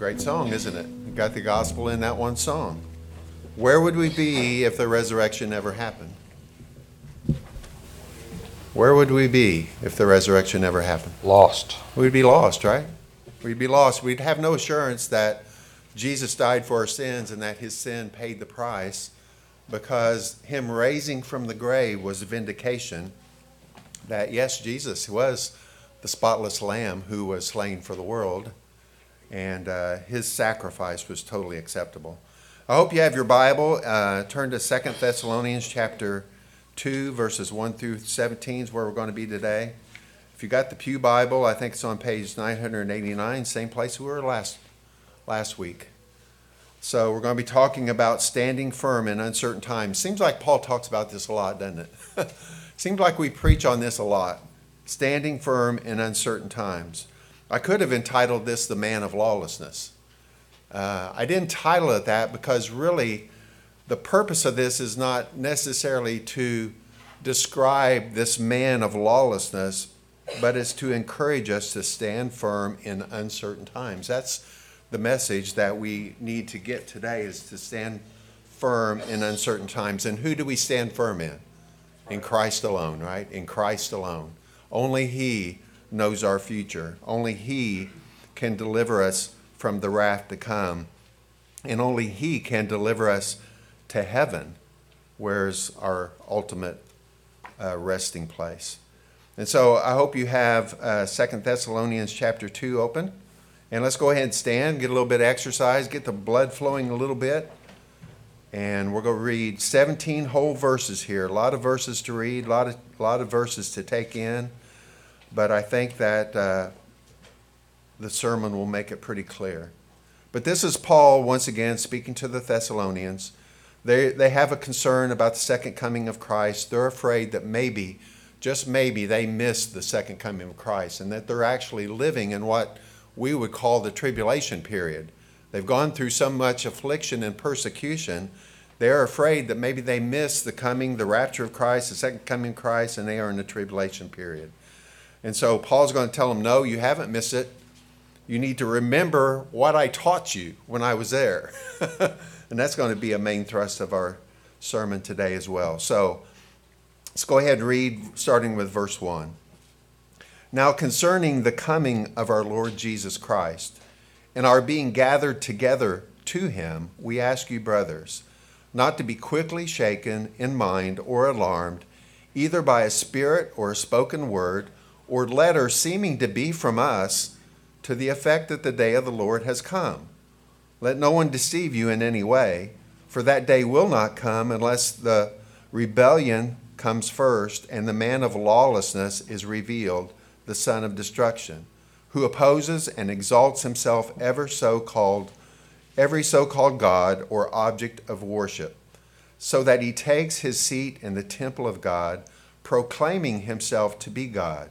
Great song, isn't it? Got the gospel in that one song. Where would we be if the resurrection never happened? Where would we be if the resurrection never happened? Lost. We'd be lost, right? We'd be lost. We'd have no assurance that Jesus died for our sins and that his sin paid the price because him raising from the grave was a vindication that, yes, Jesus was the spotless lamb who was slain for the world, and uh, his sacrifice was totally acceptable. I hope you have your Bible. Uh, turn to Second Thessalonians chapter 2, verses 1 through 17 is where we're going to be today. If you got the Pew Bible, I think it's on page 989, same place we were last, last week. So we're going to be talking about standing firm in uncertain times. Seems like Paul talks about this a lot, doesn't it? Seems like we preach on this a lot. Standing firm in uncertain times. I could have entitled this The Man of Lawlessness. Uh, I didn't title it that because really the purpose of this is not necessarily to describe this man of lawlessness, but is to encourage us to stand firm in uncertain times. That's the message that we need to get today is to stand firm in uncertain times. And who do we stand firm in? In Christ alone, right? In Christ alone. Only He knows our future. Only He can deliver us from the wrath to come. And only He can deliver us to heaven, where's our ultimate uh, resting place. And so I hope you have uh, 2 Thessalonians chapter 2 open. And let's go ahead and stand, get a little bit of exercise, get the blood flowing a little bit. And we're going to read 17 whole verses here. A lot of verses to read, a lot of, a lot of verses to take in. But I think that uh, the sermon will make it pretty clear. But this is Paul once again speaking to the Thessalonians. They, they have a concern about the second coming of Christ. They're afraid that maybe, just maybe, they missed the second coming of Christ and that they're actually living in what we would call the tribulation period. They've gone through so much affliction and persecution, they're afraid that maybe they missed the coming, the rapture of Christ, the second coming of Christ, and they are in the tribulation period. And so Paul's going to tell them, no, you haven't missed it. You need to remember what I taught you when I was there. and that's going to be a main thrust of our sermon today as well. So let's go ahead and read, starting with verse 1. Now, concerning the coming of our Lord Jesus Christ and our being gathered together to him, we ask you, brothers, not to be quickly shaken in mind or alarmed, either by a spirit or a spoken word or letter seeming to be from us, to the effect that the day of the Lord has come. Let no one deceive you in any way, for that day will not come unless the rebellion comes first and the man of lawlessness is revealed the son of destruction, who opposes and exalts himself ever so called every so-called god or object of worship, so that he takes his seat in the temple of God, proclaiming himself to be God.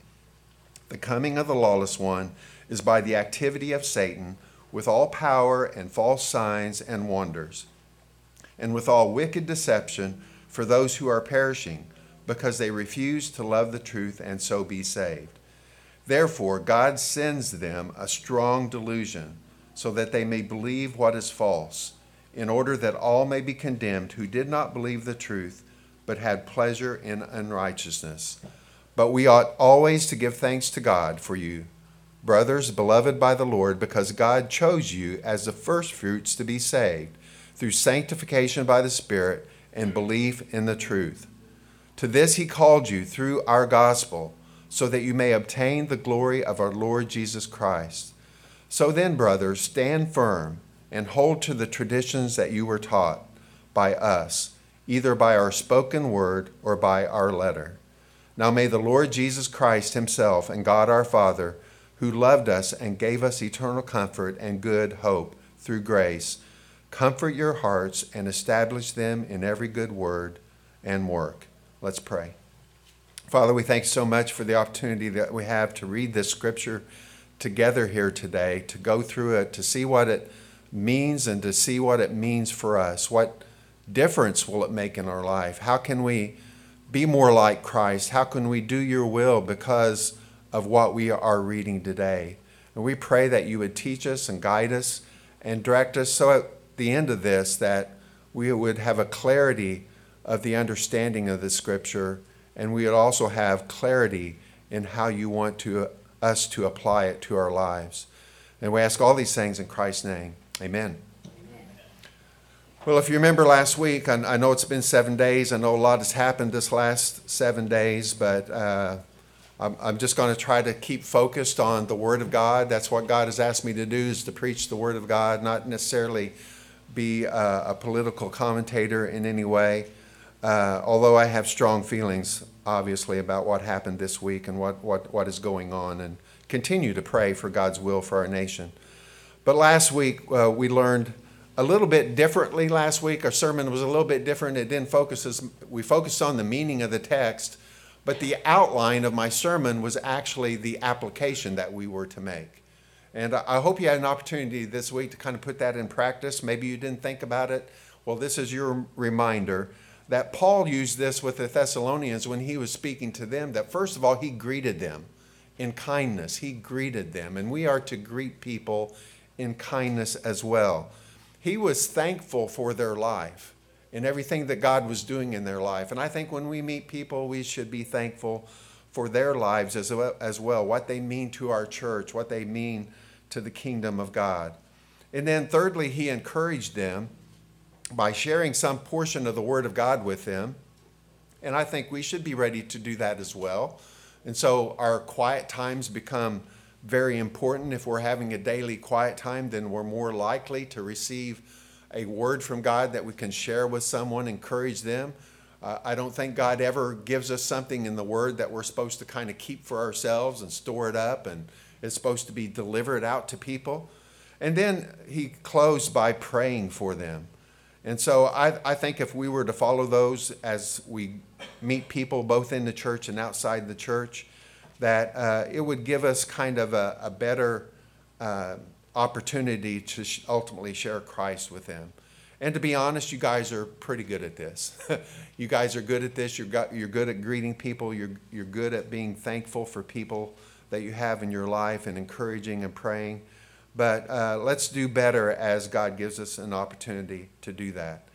The coming of the lawless one is by the activity of Satan, with all power and false signs and wonders, and with all wicked deception for those who are perishing, because they refuse to love the truth and so be saved. Therefore, God sends them a strong delusion, so that they may believe what is false, in order that all may be condemned who did not believe the truth, but had pleasure in unrighteousness. But we ought always to give thanks to God for you, brothers beloved by the Lord, because God chose you as the firstfruits to be saved, through sanctification by the Spirit and belief in the truth. To this he called you through our gospel so that you may obtain the glory of our Lord Jesus Christ. So then, brothers, stand firm and hold to the traditions that you were taught by us, either by our spoken word or by our letter. Now may the Lord Jesus Christ Himself and God our Father, who loved us and gave us eternal comfort and good hope through grace, comfort your hearts and establish them in every good word and work. Let's pray. Father, we thank you so much for the opportunity that we have to read this scripture together here today, to go through it, to see what it means and to see what it means for us. What difference will it make in our life? How can we be more like Christ? How can we do your will because of what we are reading today? And we pray that you would teach us and guide us and direct us so at the end of this that we would have a clarity of the understanding of the scripture and we would also have clarity in how you want to us to apply it to our lives. And we ask all these things in Christ's name. Amen. Well, if you remember last week, I, know it's been seven days. I know a lot has happened this last seven days, but uh, I'm, I'm just going to try to keep focused on the Word of God. That's what God has asked me to do is to preach the Word of God, not necessarily be a, a political commentator in any way. Uh, although I have strong feelings, obviously, about what happened this week and what, what, what is going on, and continue to pray for God's will for our nation. But last week, uh, we learned a little bit differently last week. Our sermon was a little bit different. It didn't focus as we focused on the meaning of the text, but the outline of my sermon was actually the application that we were to make. And I hope you had an opportunity this week to kind of put that in practice. Maybe you didn't think about it. Well, this is your reminder that Paul used this with the Thessalonians when he was speaking to them. That first of all, he greeted them in kindness, he greeted them. And we are to greet people in kindness as well. He was thankful for their life and everything that God was doing in their life. And I think when we meet people, we should be thankful for their lives as well, as well, what they mean to our church, what they mean to the kingdom of God. And then, thirdly, he encouraged them by sharing some portion of the Word of God with them. And I think we should be ready to do that as well. And so our quiet times become very important. If we're having a daily quiet time, then we're more likely to receive a word from God that we can share with someone, encourage them. Uh, I don't think God ever gives us something in the Word that we're supposed to kind of keep for ourselves and store it up and it's supposed to be delivered out to people. And then he closed by praying for them. And so I, I think if we were to follow those as we meet people both in the church and outside the church, that uh, it would give us kind of a, a better uh, opportunity to sh- ultimately share Christ with them. And to be honest, you guys are pretty good at this. you guys are good at this. You're, got, you're good at greeting people. You're, you're good at being thankful for people that you have in your life and encouraging and praying. But uh, let's do better as God gives us an opportunity to do that.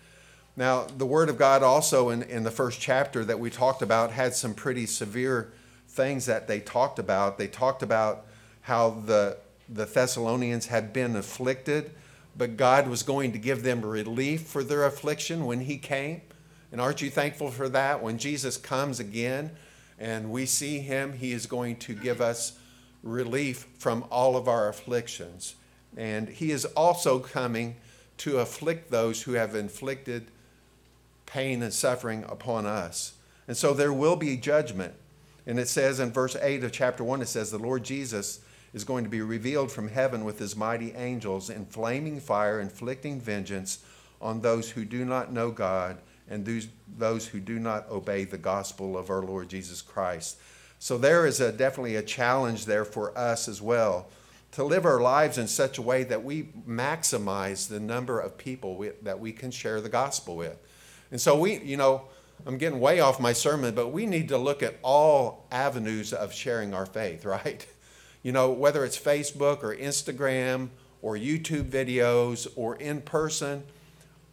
Now, the Word of God also in, in the first chapter that we talked about had some pretty severe things that they talked about. They talked about how the, the Thessalonians had been afflicted, but God was going to give them relief for their affliction when He came. And aren't you thankful for that? When Jesus comes again and we see Him, He is going to give us relief from all of our afflictions. And he is also coming to afflict those who have inflicted pain and suffering upon us. And so there will be judgment. And it says in verse 8 of chapter 1, it says, The Lord Jesus is going to be revealed from heaven with his mighty angels in flaming fire, inflicting vengeance on those who do not know God and those who do not obey the gospel of our Lord Jesus Christ. So there is a, definitely a challenge there for us as well to live our lives in such a way that we maximize the number of people we, that we can share the gospel with. And so we, you know, I'm getting way off my sermon, but we need to look at all avenues of sharing our faith, right? You know, whether it's Facebook or Instagram or YouTube videos or in person.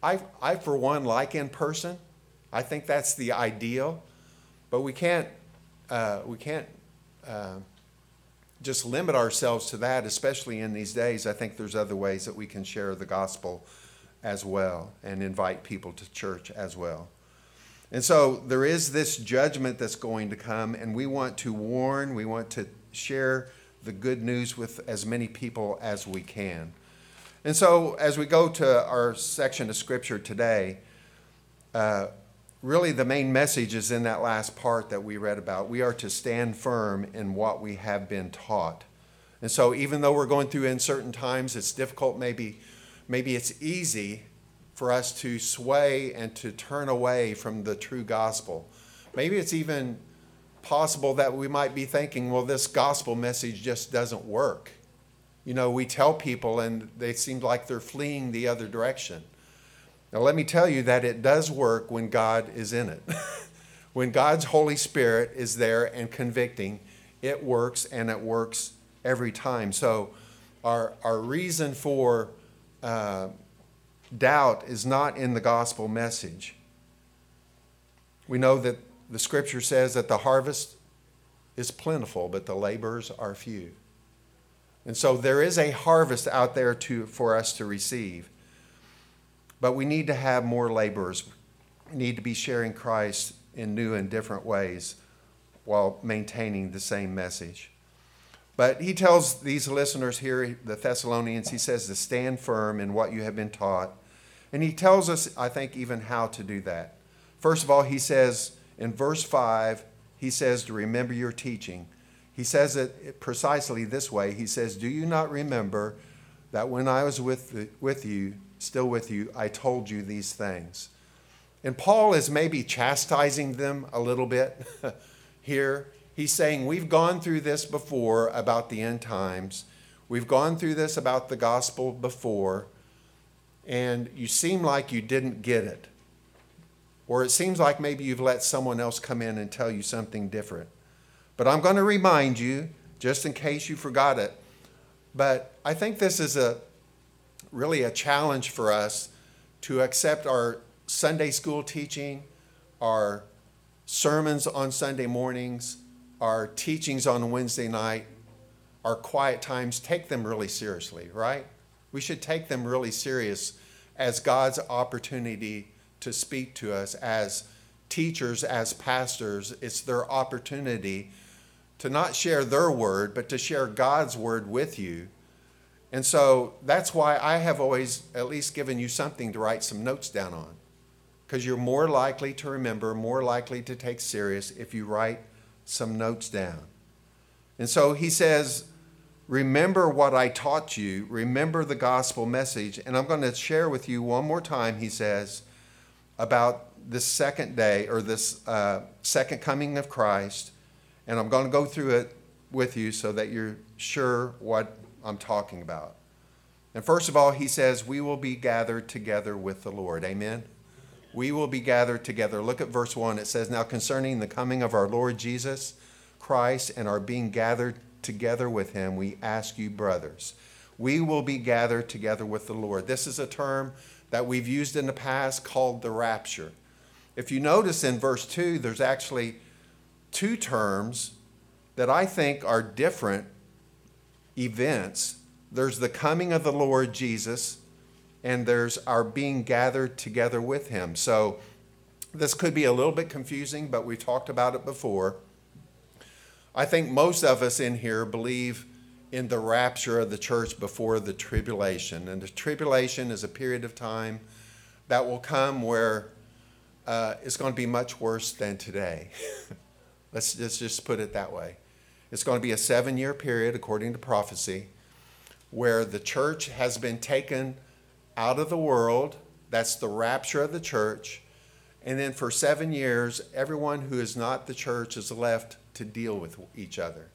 I, I for one, like in person. I think that's the ideal. But we can't uh, we can't uh, just limit ourselves to that, especially in these days. I think there's other ways that we can share the gospel as well and invite people to church as well. And so there is this judgment that's going to come, and we want to warn, we want to share the good news with as many people as we can. And so as we go to our section of scripture today, uh, really the main message is in that last part that we read about. We are to stand firm in what we have been taught. And so, even though we're going through uncertain times, it's difficult maybe maybe it's easy for us to sway and to turn away from the true gospel. Maybe it's even possible that we might be thinking, well, this gospel message just doesn't work. You know, we tell people and they seem like they're fleeing the other direction. Now, let me tell you that it does work when God is in it. when God's Holy Spirit is there and convicting, it works and it works every time. So, our, our reason for uh, doubt is not in the gospel message. We know that the scripture says that the harvest is plentiful, but the laborers are few. And so there is a harvest out there to, for us to receive. But we need to have more laborers. We need to be sharing Christ in new and different ways while maintaining the same message. But he tells these listeners here, the Thessalonians, he says to stand firm in what you have been taught. And he tells us, I think, even how to do that. First of all, he says in verse 5, he says to remember your teaching. He says it precisely this way He says, Do you not remember that when I was with, with you, still with you, I told you these things? And Paul is maybe chastising them a little bit here he's saying, We've gone through this before about the end times. We've gone through this about the gospel before, and you seem like you didn't get it. Or it seems like maybe you've let someone else come in and tell you something different. But I'm going to remind you, just in case you forgot it. But I think this is a really a challenge for us to accept our Sunday school teaching, our sermons on Sunday mornings, our teachings on Wednesday night, our quiet times, take them really seriously, right? We should take them really serious as God's opportunity to speak to us as teachers, as pastors. It's their opportunity to not share their word, but to share God's word with you. And so that's why I have always at least given you something to write some notes down on. Because you're more likely to remember, more likely to take serious if you write some notes down. And so he says, Remember what I taught you, remember the gospel message. And I'm going to share with you one more time, he says, about this second day or this uh, second coming of Christ. And I'm going to go through it with you so that you're sure what I'm talking about. And first of all, he says, We will be gathered together with the Lord. Amen we will be gathered together. Look at verse 1. It says, Now concerning the coming of our Lord Jesus Christ and our being gathered together with him, we ask you, brothers. We will be gathered together with the Lord. This is a term that we've used in the past called the rapture. If you notice in verse 2, there's actually two terms that I think are different events. There's the coming of the Lord Jesus and there's our being gathered together with him. So this could be a little bit confusing, but we've talked about it before. I think most of us in here believe in the rapture of the church before the tribulation. And the tribulation is a period of time that will come where uh, it's going to be much worse than today. let's, let's just put it that way. It's going to be a seven year period, according to prophecy, where the church has been taken out of the world. That's the rapture of the church. And then for seven years, everyone who is not the church is left to deal with each other.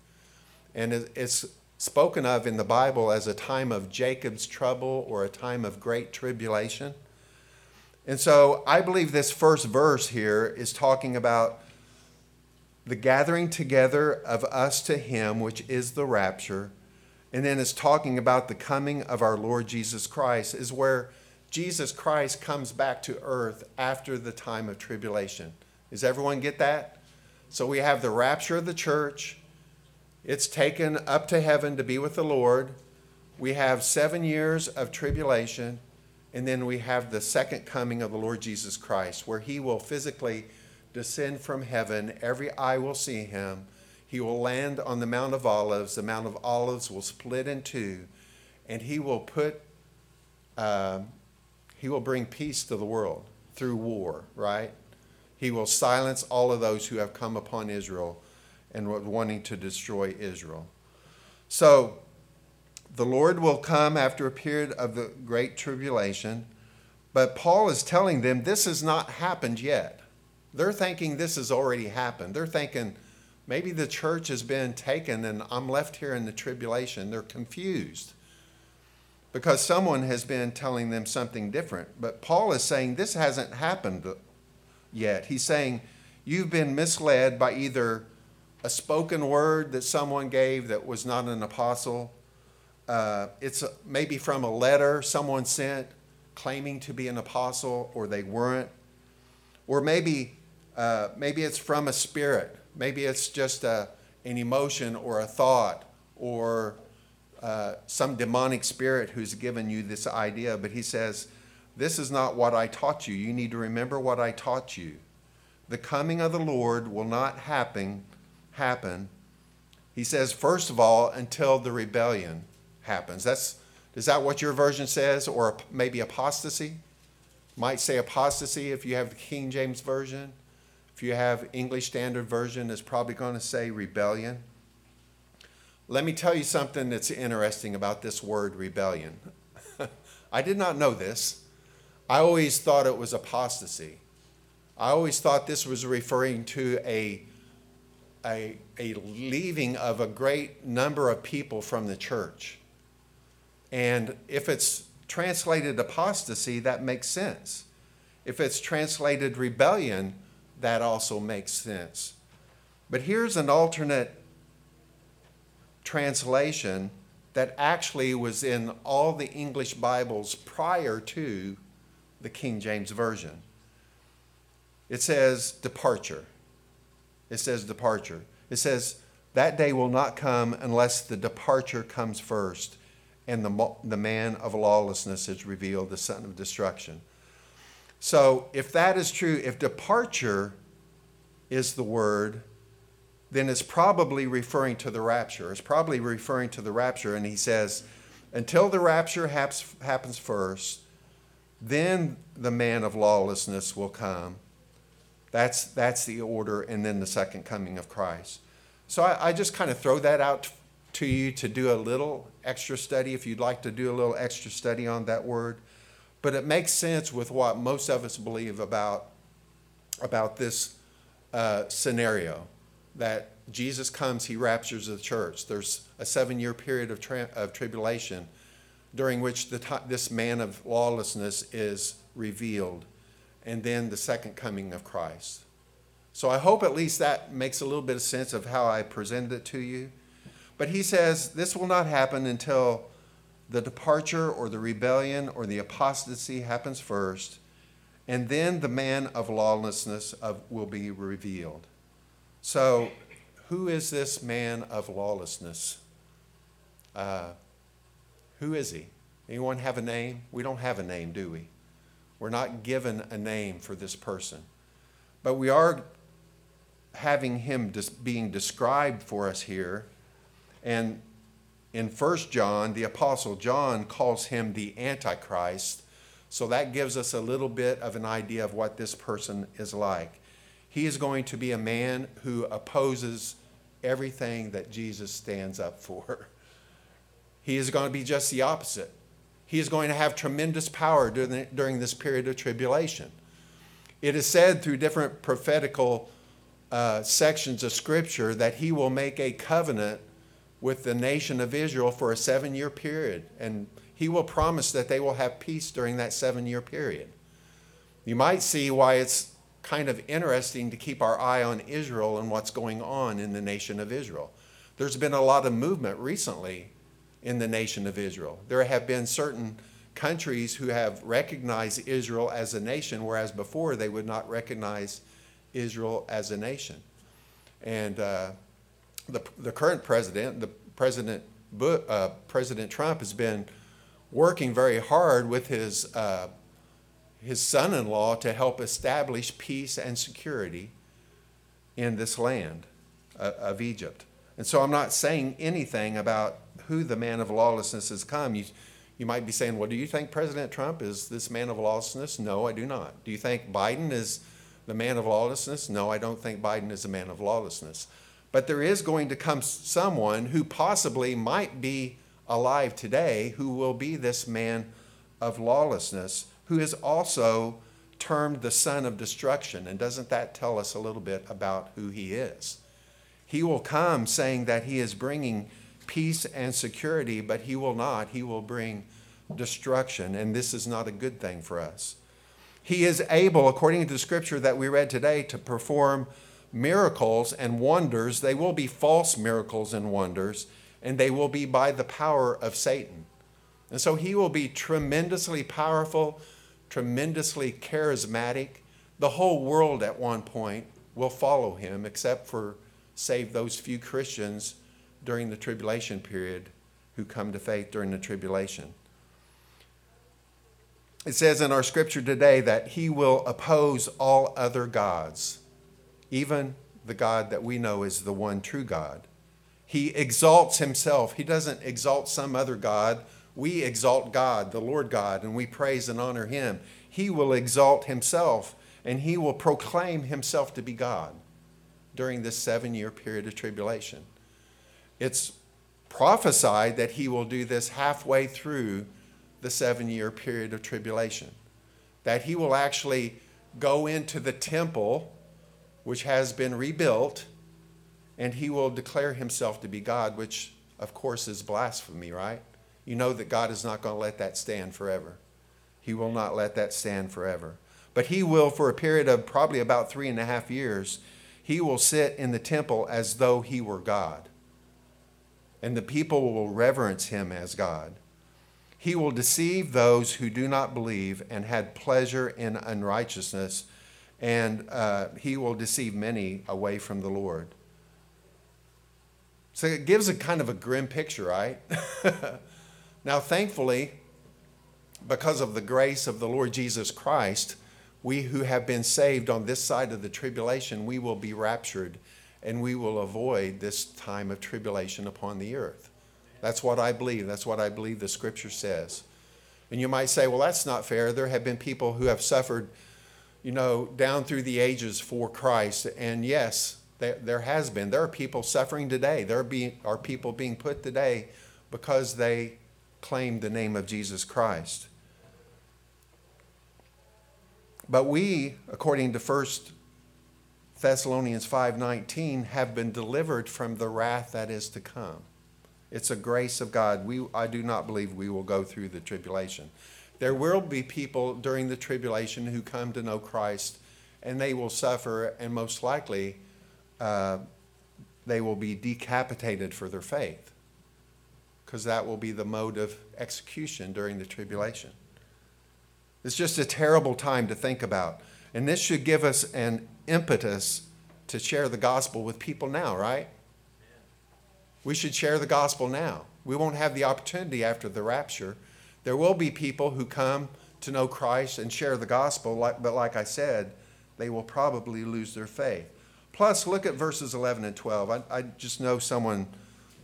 And it's spoken of in the Bible as a time of Jacob's trouble or a time of great tribulation. And so I believe this first verse here is talking about the gathering together of us to Him, which is the rapture, and then it's talking about the coming of our Lord Jesus Christ, is where Jesus Christ comes back to earth after the time of tribulation. Does everyone get that? So we have the rapture of the church. It's taken up to heaven to be with the Lord. We have seven years of tribulation. And then we have the second coming of the Lord Jesus Christ, where he will physically descend from heaven. Every eye will see him he will land on the Mount of Olives. The Mount of Olives will split in two, and he will put, uh, he will bring peace to the world through war, right? He will silence all of those who have come upon Israel and wanting to destroy Israel. So, the Lord will come after a period of the great tribulation, but Paul is telling them this has not happened yet. They're thinking this has already happened. They're thinking maybe the church has been taken and I'm left here in the tribulation. They're confused because someone has been telling them something different. But Paul is saying this hasn't happened yet. He's saying you've been misled by either a spoken word that someone gave that was not an apostle. Uh, it's maybe from a letter someone sent claiming to be an apostle or they weren't. Or maybe, uh, maybe it's from a spirit. Maybe it's just a, an emotion or a thought or uh, some demonic spirit who's given you this idea. But he says, This is not what I taught you. You need to remember what I taught you. The coming of the Lord will not happen, happen. He says, first of all, until the rebellion happens. That's is that what your version says, or maybe apostasy? Might say apostasy if you have the King James version. If you have English Standard Version, it's probably going to say rebellion. Let me tell you something that's interesting about this word rebellion. I did not know this. I always thought it was apostasy. I always thought this was referring to a, a, a leaving of a great number of people from the church. And if it's translated apostasy, that makes sense. If it's translated rebellion, that also makes sense. But here's an alternate translation that actually was in all the English Bibles prior to the King James Version. It says departure. It says departure. It says that day will not come unless the departure comes first and the, the man of lawlessness is revealed, the son of destruction. So, if that is true, if departure is the word, then it's probably referring to the rapture. It's probably referring to the rapture. And he says, until the rapture happens first, then the man of lawlessness will come. That's, that's the order, and then the second coming of Christ. So I, I just kind of throw that out to you to do a little extra study if you'd like to do a little extra study on that word. But it makes sense with what most of us believe about, about this uh, scenario that Jesus comes, he raptures the church. There's a seven year period of, of tribulation during which the this man of lawlessness is revealed, and then the second coming of Christ. So I hope at least that makes a little bit of sense of how I presented it to you. But he says this will not happen until the departure or the rebellion or the apostasy happens first, and then the man of lawlessness of, will be revealed. So, who is this man of lawlessness? Uh, who is he? Anyone have a name? We don't have a name, do we? We're not given a name for this person. But we are having him being described for us here and in 1 John, the Apostle John calls him the Antichrist. So that gives us a little bit of an idea of what this person is like. He is going to be a man who opposes everything that Jesus stands up for. He is going to be just the opposite. He is going to have tremendous power during, during this period of tribulation. It is said through different prophetical uh, sections of Scripture that he will make a covenant with the nation of Israel for a seven year period. And he will promise that they will have peace during that seven year period. You might see why it's kind of interesting to keep our eye on Israel and what's going on in the nation of Israel. There's been a lot of movement recently in the nation of Israel. There have been certain countries who have recognized Israel as a nation, whereas before they would not recognize Israel as a nation. And uh, the, the current president, the president, uh, President Trump, has been working very hard with his uh, his son-in-law to help establish peace and security in this land uh, of Egypt. And so I'm not saying anything about who the man of lawlessness has come. You, you might be saying, well, do you think President Trump is this man of lawlessness? No, I do not. Do you think Biden is the man of lawlessness? No, I don't think Biden is a man of lawlessness. But there is going to come someone who possibly might be alive today who will be this man of lawlessness, who is also termed the son of destruction. And doesn't that tell us a little bit about who he is? He will come saying that he is bringing peace and security, but he will not. He will bring destruction, and this is not a good thing for us. He is able, according to the scripture that we read today, to perform miracles and wonders. They will be false miracles and wonders, and they will be by the power of Satan. And so he will be tremendously powerful, tremendously charismatic. The whole world at one point will follow him, except for, save those few Christians during the tribulation period who come to faith during the tribulation. It says in our scripture today that he will oppose all other gods, even the God that we know is the one true God. He exalts himself. He doesn't exalt some other God. We exalt God, the Lord God, and we praise and honor him. He will exalt himself and he will proclaim himself to be God during this seven year period of tribulation. It's prophesied that he will do this halfway through the seven year period of tribulation. That he will actually go into the temple, which has been rebuilt, and he will declare himself to be God, which of course is blasphemy, right? You know that God is not going to let that stand forever. He will not let that stand forever. But he will, for a period of probably about three and a half years, he will sit in the temple as though he were God. And the people will reverence him as God. He will deceive those who do not believe and had pleasure in unrighteousness, and uh, he will deceive many away from the Lord. So it gives a kind of a grim picture, right? now, thankfully, because of the grace of the Lord Jesus Christ, we who have been saved on this side of the tribulation, we will be raptured and we will avoid this time of tribulation upon the earth. That's what I believe. That's what I believe the scripture says. And you might say, well, that's not fair. There have been people who have suffered, you know, down through the ages for Christ. And yes, there, there has been. There are people suffering today. There are people being put today because they claim the name of Jesus Christ. But we, according to 1 Thessalonians 5:19, have been delivered from the wrath that is to come. It's a grace of God. We, I do not believe we will go through the tribulation. There will be people during the tribulation who come to know Christ, and they will suffer, and most likely uh, they will be decapitated for their faith, because that will be the mode of execution during the tribulation. It's just a terrible time to think about. And this should give us an impetus to share the gospel with people now, right? We should share the gospel now. We won't have the opportunity after the rapture. There will be people who come to know Christ and share the gospel, but like I said, they will probably lose their faith. Plus, look at verses 11 and 12. I, I just know someone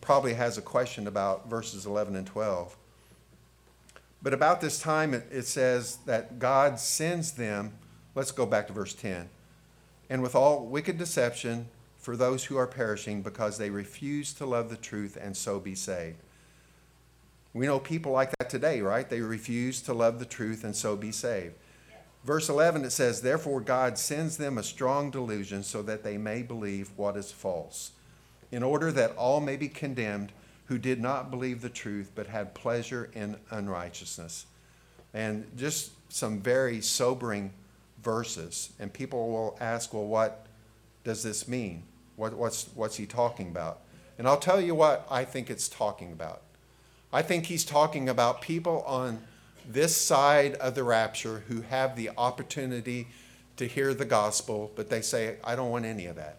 probably has a question about verses 11 and 12. But about this time, it, it says that God sends them. Let's go back to verse 10. And with all wicked deception, for those who are perishing because they refuse to love the truth and so be saved. We know people like that today, right? They refuse to love the truth and so be saved. Verse 11 it says, Therefore God sends them a strong delusion so that they may believe what is false, in order that all may be condemned who did not believe the truth but had pleasure in unrighteousness. And just some very sobering verses. And people will ask, Well, what does this mean? What, what's, what's he talking about? And I'll tell you what I think it's talking about. I think he's talking about people on this side of the rapture who have the opportunity to hear the gospel, but they say, I don't want any of that.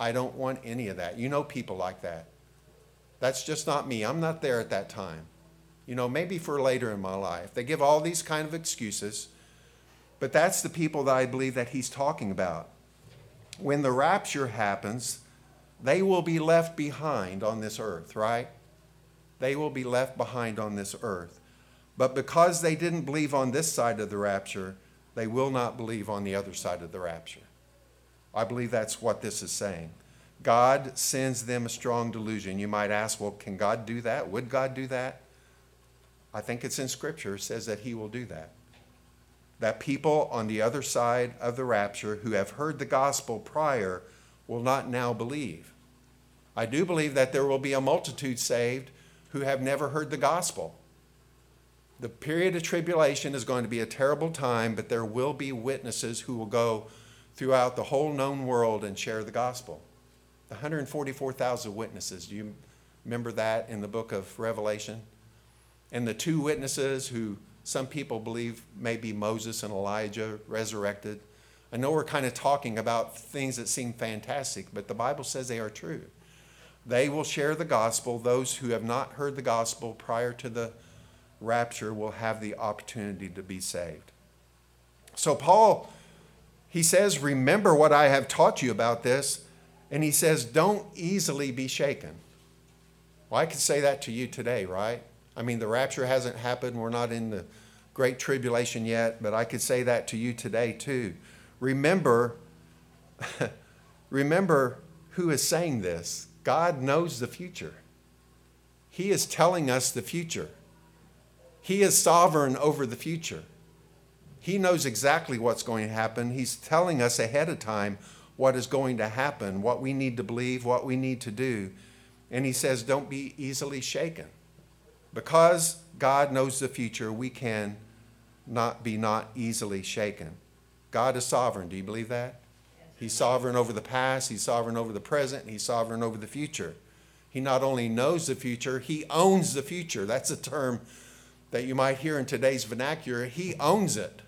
I don't want any of that. You know people like that. That's just not me. I'm not there at that time. You know, maybe for later in my life. They give all these kind of excuses, but that's the people that I believe that he's talking about when the rapture happens, they will be left behind on this earth, right? They will be left behind on this earth. But because they didn't believe on this side of the rapture, they will not believe on the other side of the rapture. I believe that's what this is saying. God sends them a strong delusion. You might ask, well, can God do that? Would God do that? I think it's in Scripture, it says that He will do that. That people on the other side of the rapture who have heard the gospel prior will not now believe. I do believe that there will be a multitude saved who have never heard the gospel. The period of tribulation is going to be a terrible time, but there will be witnesses who will go throughout the whole known world and share the gospel. The 144,000 witnesses, do you remember that in the book of Revelation? And the two witnesses who some people believe maybe Moses and Elijah resurrected. I know we're kind of talking about things that seem fantastic, but the Bible says they are true. They will share the gospel. Those who have not heard the gospel prior to the rapture will have the opportunity to be saved. So, Paul, he says, Remember what I have taught you about this. And he says, Don't easily be shaken. Well, I could say that to you today, right? I mean, the rapture hasn't happened. We're not in the great tribulation yet, but I could say that to you today, too. Remember, remember who is saying this. God knows the future. He is telling us the future. He is sovereign over the future. He knows exactly what's going to happen. He's telling us ahead of time what is going to happen, what we need to believe, what we need to do. And he says, don't be easily shaken. Because God knows the future, we can not be not easily shaken. God is sovereign. Do you believe that? He's sovereign over the past, he's sovereign over the present, he's sovereign over the future. He not only knows the future, he owns the future. That's a term that you might hear in today's vernacular. He owns it.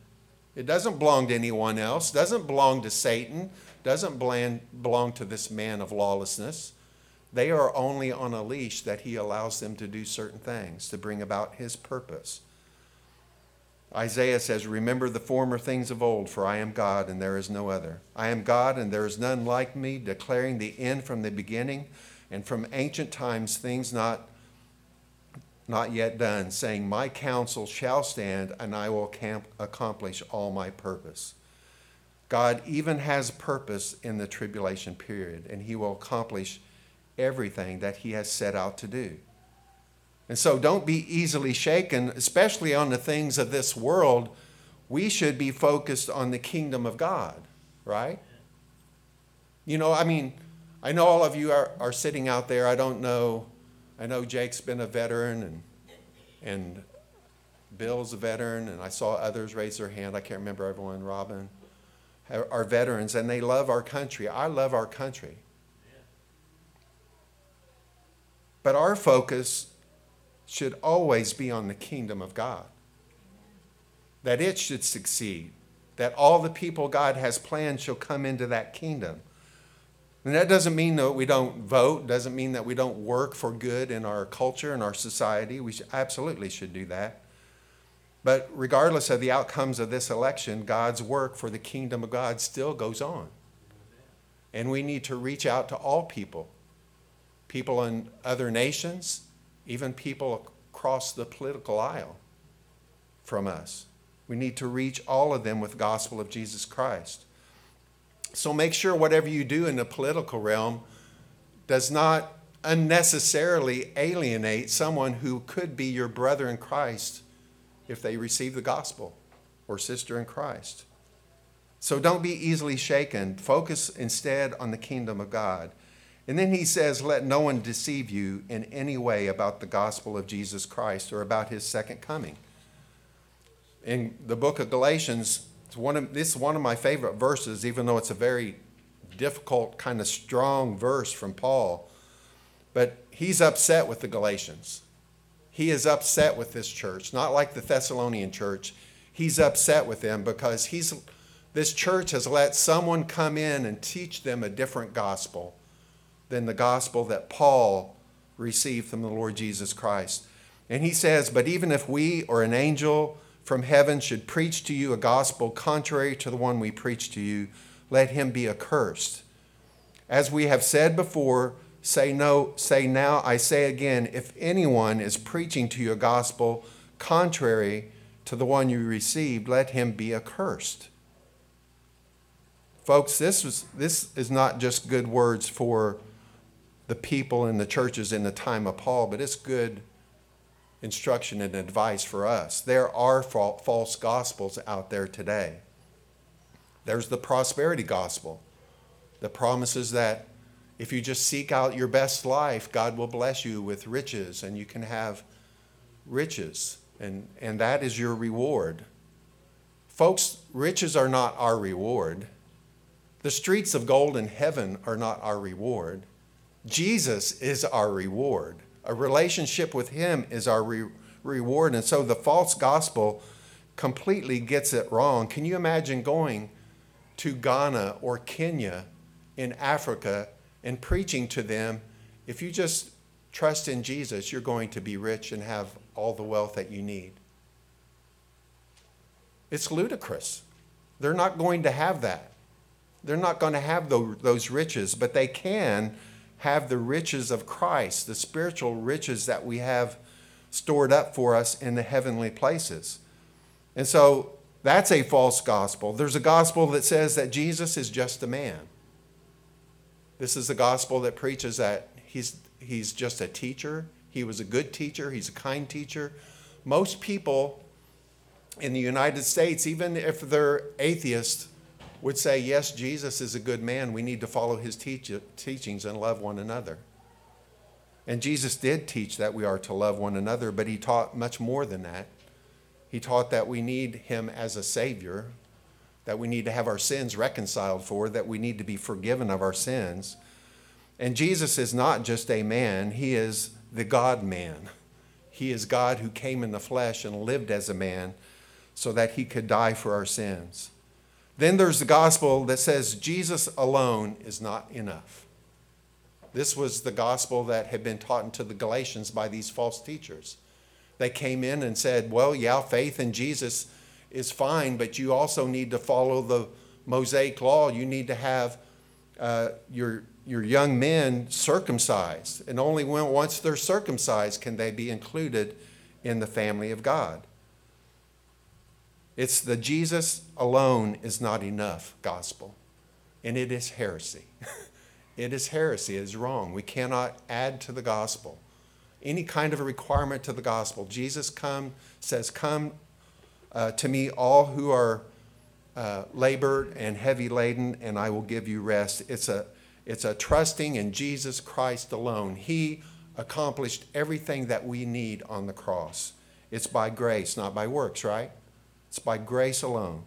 It doesn't belong to anyone else, doesn't belong to Satan, doesn't belong to this man of lawlessness. They are only on a leash that he allows them to do certain things to bring about his purpose. Isaiah says, Remember the former things of old, for I am God and there is no other. I am God and there is none like me, declaring the end from the beginning and from ancient times things not, not yet done, saying, My counsel shall stand and I will camp, accomplish all my purpose. God even has purpose in the tribulation period, and he will accomplish everything that he has set out to do. And so don't be easily shaken, especially on the things of this world. We should be focused on the kingdom of God, right? You know, I mean, I know all of you are, are sitting out there. I don't know. I know Jake's been a veteran and, and Bill's a veteran, and I saw others raise their hand. I can't remember everyone, Robin, are veterans, and they love our country. I love our country. But our focus should always be on the kingdom of God, that it should succeed, that all the people God has planned shall come into that kingdom. And that doesn't mean that we don't vote, doesn't mean that we don't work for good in our culture and our society. We should, absolutely should do that. But regardless of the outcomes of this election, God's work for the kingdom of God still goes on. And we need to reach out to all people people in other nations, even people across the political aisle from us. We need to reach all of them with the gospel of Jesus Christ. So make sure whatever you do in the political realm does not unnecessarily alienate someone who could be your brother in Christ if they receive the gospel or sister in Christ. So don't be easily shaken. Focus instead on the kingdom of God. And then he says, Let no one deceive you in any way about the gospel of Jesus Christ or about his second coming. In the book of Galatians, it's one of, this is one of my favorite verses, even though it's a very difficult, kind of strong verse from Paul. But he's upset with the Galatians. He is upset with this church, not like the Thessalonian church. He's upset with them because he's, this church has let someone come in and teach them a different gospel than the gospel that Paul received from the Lord Jesus Christ. And he says, But even if we or an angel from heaven should preach to you a gospel contrary to the one we preach to you, let him be accursed. As we have said before, say no, say now, I say again, if anyone is preaching to you a gospel contrary to the one you received, let him be accursed. Folks, this, was, this is not just good words for the people in the churches in the time of Paul, but it's good instruction and advice for us. There are false gospels out there today. There's the prosperity gospel that promises that if you just seek out your best life, God will bless you with riches and you can have riches, and, and that is your reward. Folks, riches are not our reward. The streets of gold in heaven are not our reward. Jesus is our reward. A relationship with Him is our re- reward. And so the false gospel completely gets it wrong. Can you imagine going to Ghana or Kenya in Africa and preaching to them? If you just trust in Jesus, you're going to be rich and have all the wealth that you need. It's ludicrous. They're not going to have that. They're not going to have those riches, but they can have the riches of Christ, the spiritual riches that we have stored up for us in the heavenly places. And so that's a false gospel. There's a gospel that says that Jesus is just a man. This is the gospel that preaches that he's, he's just a teacher. He was a good teacher. He's a kind teacher. Most people in the United States, even if they're atheists, would say, Yes, Jesus is a good man. We need to follow his teach- teachings and love one another. And Jesus did teach that we are to love one another, but he taught much more than that. He taught that we need him as a Savior, that we need to have our sins reconciled for, that we need to be forgiven of our sins. And Jesus is not just a man, he is the God man. He is God who came in the flesh and lived as a man so that he could die for our sins. Then there's the gospel that says Jesus alone is not enough. This was the gospel that had been taught into the Galatians by these false teachers. They came in and said, Well, yeah, faith in Jesus is fine, but you also need to follow the Mosaic law. You need to have uh, your, your young men circumcised. And only when, once they're circumcised can they be included in the family of God. It's the Jesus alone is not enough gospel. And it is heresy. it is heresy. It is wrong. We cannot add to the gospel any kind of a requirement to the gospel. Jesus come says, "Come uh, to me, all who are uh, labored and heavy laden, and I will give you rest." It's a it's a trusting in Jesus Christ alone. He accomplished everything that we need on the cross. It's by grace, not by works, right? It's by grace alone.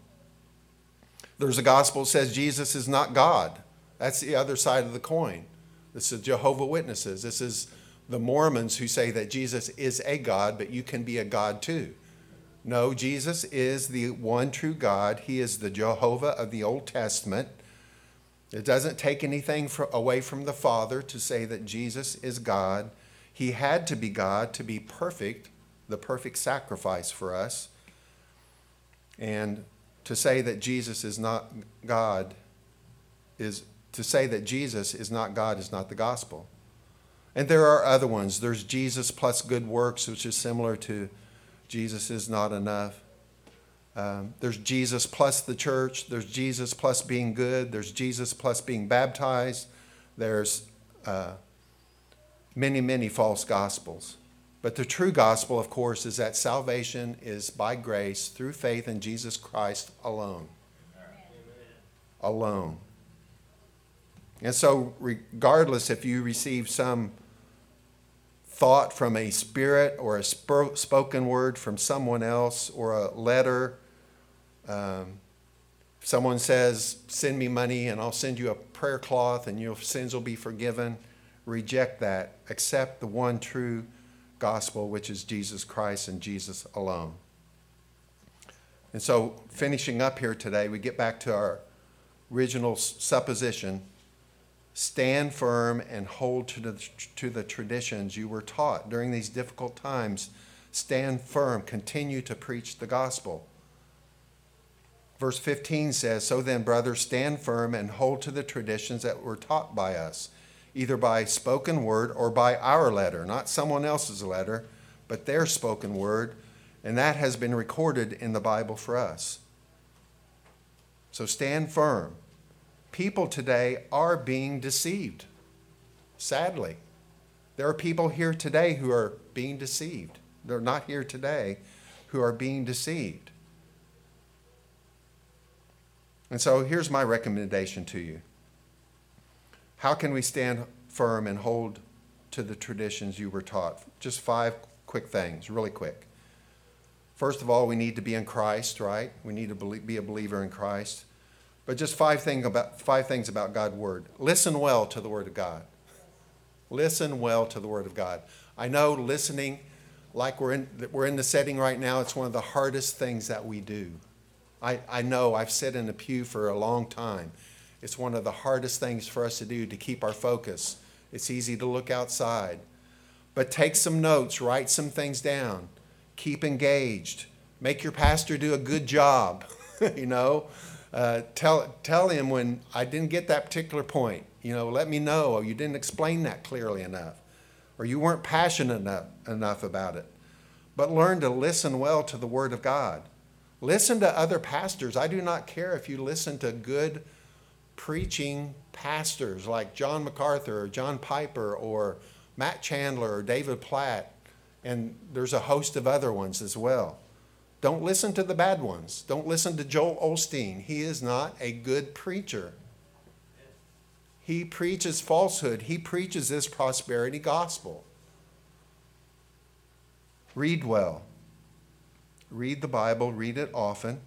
There's a gospel that says Jesus is not God. That's the other side of the coin. This is Jehovah Witnesses. This is the Mormons who say that Jesus is a God, but you can be a God too. No, Jesus is the one true God. He is the Jehovah of the Old Testament. It doesn't take anything for, away from the Father to say that Jesus is God. He had to be God to be perfect, the perfect sacrifice for us. And to say that Jesus is not God is to say that Jesus is not God is not the gospel. And there are other ones. There's Jesus plus good works, which is similar to Jesus is not enough. Um, there's Jesus plus the church. There's Jesus plus being good. There's Jesus plus being baptized. There's uh, many, many false gospels. But the true gospel, of course, is that salvation is by grace through faith in Jesus Christ alone. Alone. And so, regardless if you receive some thought from a spirit or a spoken word from someone else or a letter, um, someone says, Send me money and I'll send you a prayer cloth and your sins will be forgiven, reject that. Accept the one true gospel, which is Jesus Christ and Jesus alone. And so, finishing up here today, we get back to our original supposition stand firm and hold to the, to the traditions you were taught during these difficult times. Stand firm, continue to preach the gospel. Verse 15 says, So then, brothers, stand firm and hold to the traditions that were taught by us either by spoken word or by our letter, not someone else's letter, but their spoken word, and that has been recorded in the Bible for us. So stand firm. people today are being deceived. Sadly, there are people here today who are being deceived. They're not here today who are being deceived. And so here's my recommendation to you. How can we stand firm and hold to the traditions you were taught? Just five quick things, really quick. First of all, we need to be in Christ, right? We need to be a believer in Christ. But just five, thing about, five things about God's Word. Listen well to the Word of God. Listen well to the Word of God. I know listening, like we're in, we're in the setting right now, it's one of the hardest things that we do. I, I know I've sat in the pew for a long time. It's one of the hardest things for us to do to keep our focus. It's easy to look outside. But take some notes, write some things down, keep engaged, make your pastor do a good job. you know, uh, tell, tell him when I didn't get that particular point. You know, let me know. Or you didn't explain that clearly enough. Or you weren't passionate enough, enough about it. But learn to listen well to the Word of God. Listen to other pastors. I do not care if you listen to good preaching pastors like John MacArthur or John Piper or Matt Chandler or David Platt, and there's a host of other ones as well. Don't listen to the bad ones. Don't listen to Joel Osteen. He is not a good preacher. He preaches falsehood. He preaches this prosperity gospel. Read well. Read the Bible, read it often.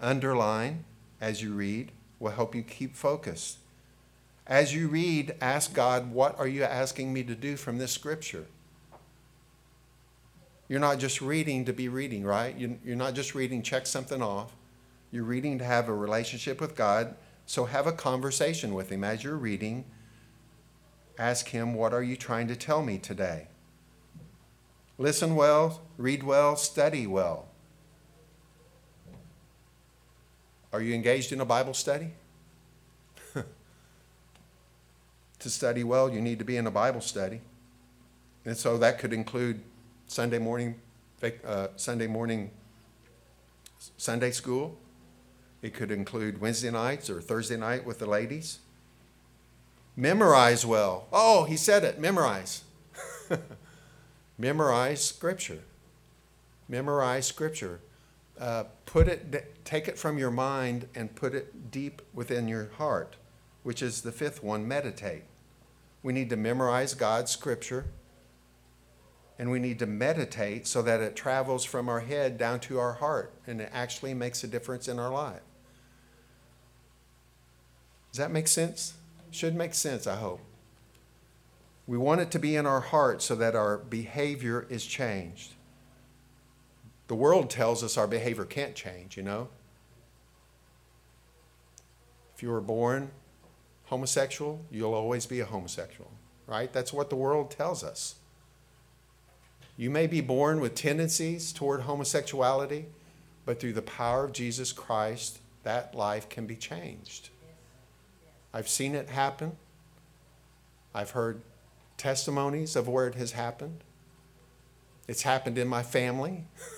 Underline as you read will help you keep focused. As you read, ask God, what are you asking me to do from this scripture? You're not just reading to be reading, right? You're not just reading, check something off. You're reading to have a relationship with God. So have a conversation with Him as you're reading. Ask Him, what are you trying to tell me today? Listen well, read well, study well. Are you engaged in a Bible study? to study well, you need to be in a Bible study. And so that could include Sunday morning, uh, Sunday morning Sunday school. It could include Wednesday nights or Thursday night with the ladies. Memorize well. Oh, he said it. Memorize. memorize Scripture. Memorize Scripture. Uh, put it, take it from your mind and put it deep within your heart, which is the fifth one meditate. We need to memorize God's Scripture and we need to meditate so that it travels from our head down to our heart and it actually makes a difference in our life. Does that make sense? Should make sense, I hope. We want it to be in our heart so that our behavior is changed. The world tells us our behavior can't change, you know? If you were born homosexual, you'll always be a homosexual, right? That's what the world tells us. You may be born with tendencies toward homosexuality, but through the power of Jesus Christ, that life can be changed. I've seen it happen. I've heard testimonies of where it has happened. It's happened in my family.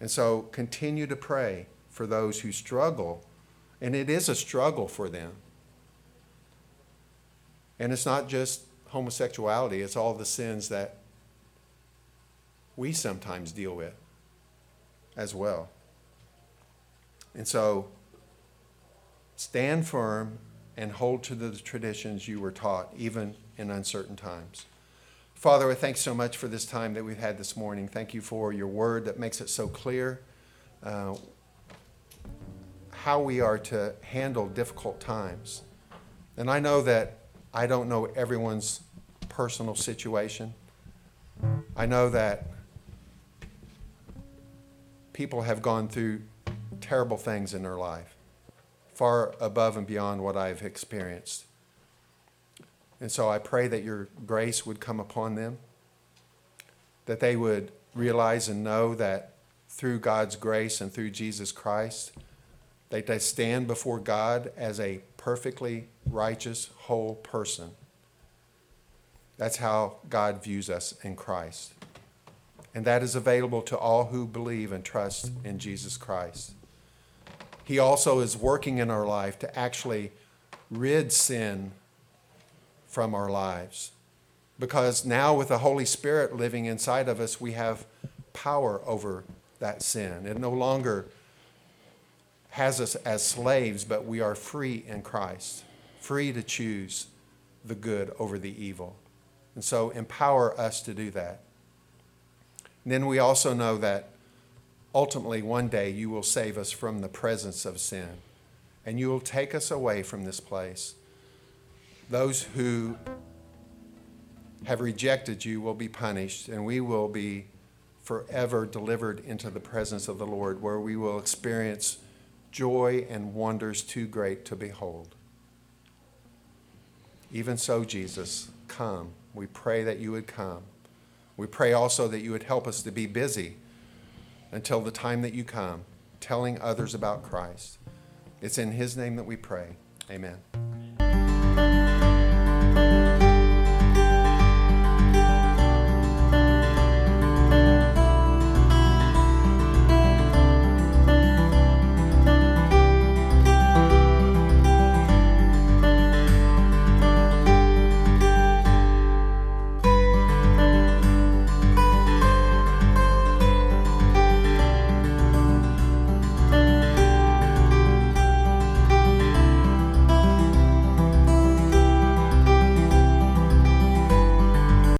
and so continue to pray for those who struggle. And it is a struggle for them. And it's not just homosexuality, it's all the sins that we sometimes deal with as well. And so stand firm and hold to the traditions you were taught, even in uncertain times. Father, I thank so much for this time that we've had this morning. Thank you for your word that makes it so clear uh, how we are to handle difficult times. And I know that I don't know everyone's personal situation. I know that people have gone through terrible things in their life far above and beyond what I've experienced. And so I pray that your grace would come upon them, that they would realize and know that through God's grace and through Jesus Christ, that they stand before God as a perfectly righteous, whole person. That's how God views us in Christ. And that is available to all who believe and trust in Jesus Christ. He also is working in our life to actually rid sin from our lives. Because now, with the Holy Spirit living inside of us, we have power over that sin. It no longer has us as slaves, but we are free in Christ, free to choose the good over the evil. And so, empower us to do that. And then we also know that ultimately one day you will save us from the presence of sin and you will take us away from this place. Those who have rejected you will be punished, and we will be forever delivered into the presence of the Lord, where we will experience joy and wonders too great to behold. Even so, Jesus, come. We pray that you would come. We pray also that you would help us to be busy until the time that you come, telling others about Christ. It's in his name that we pray. Amen.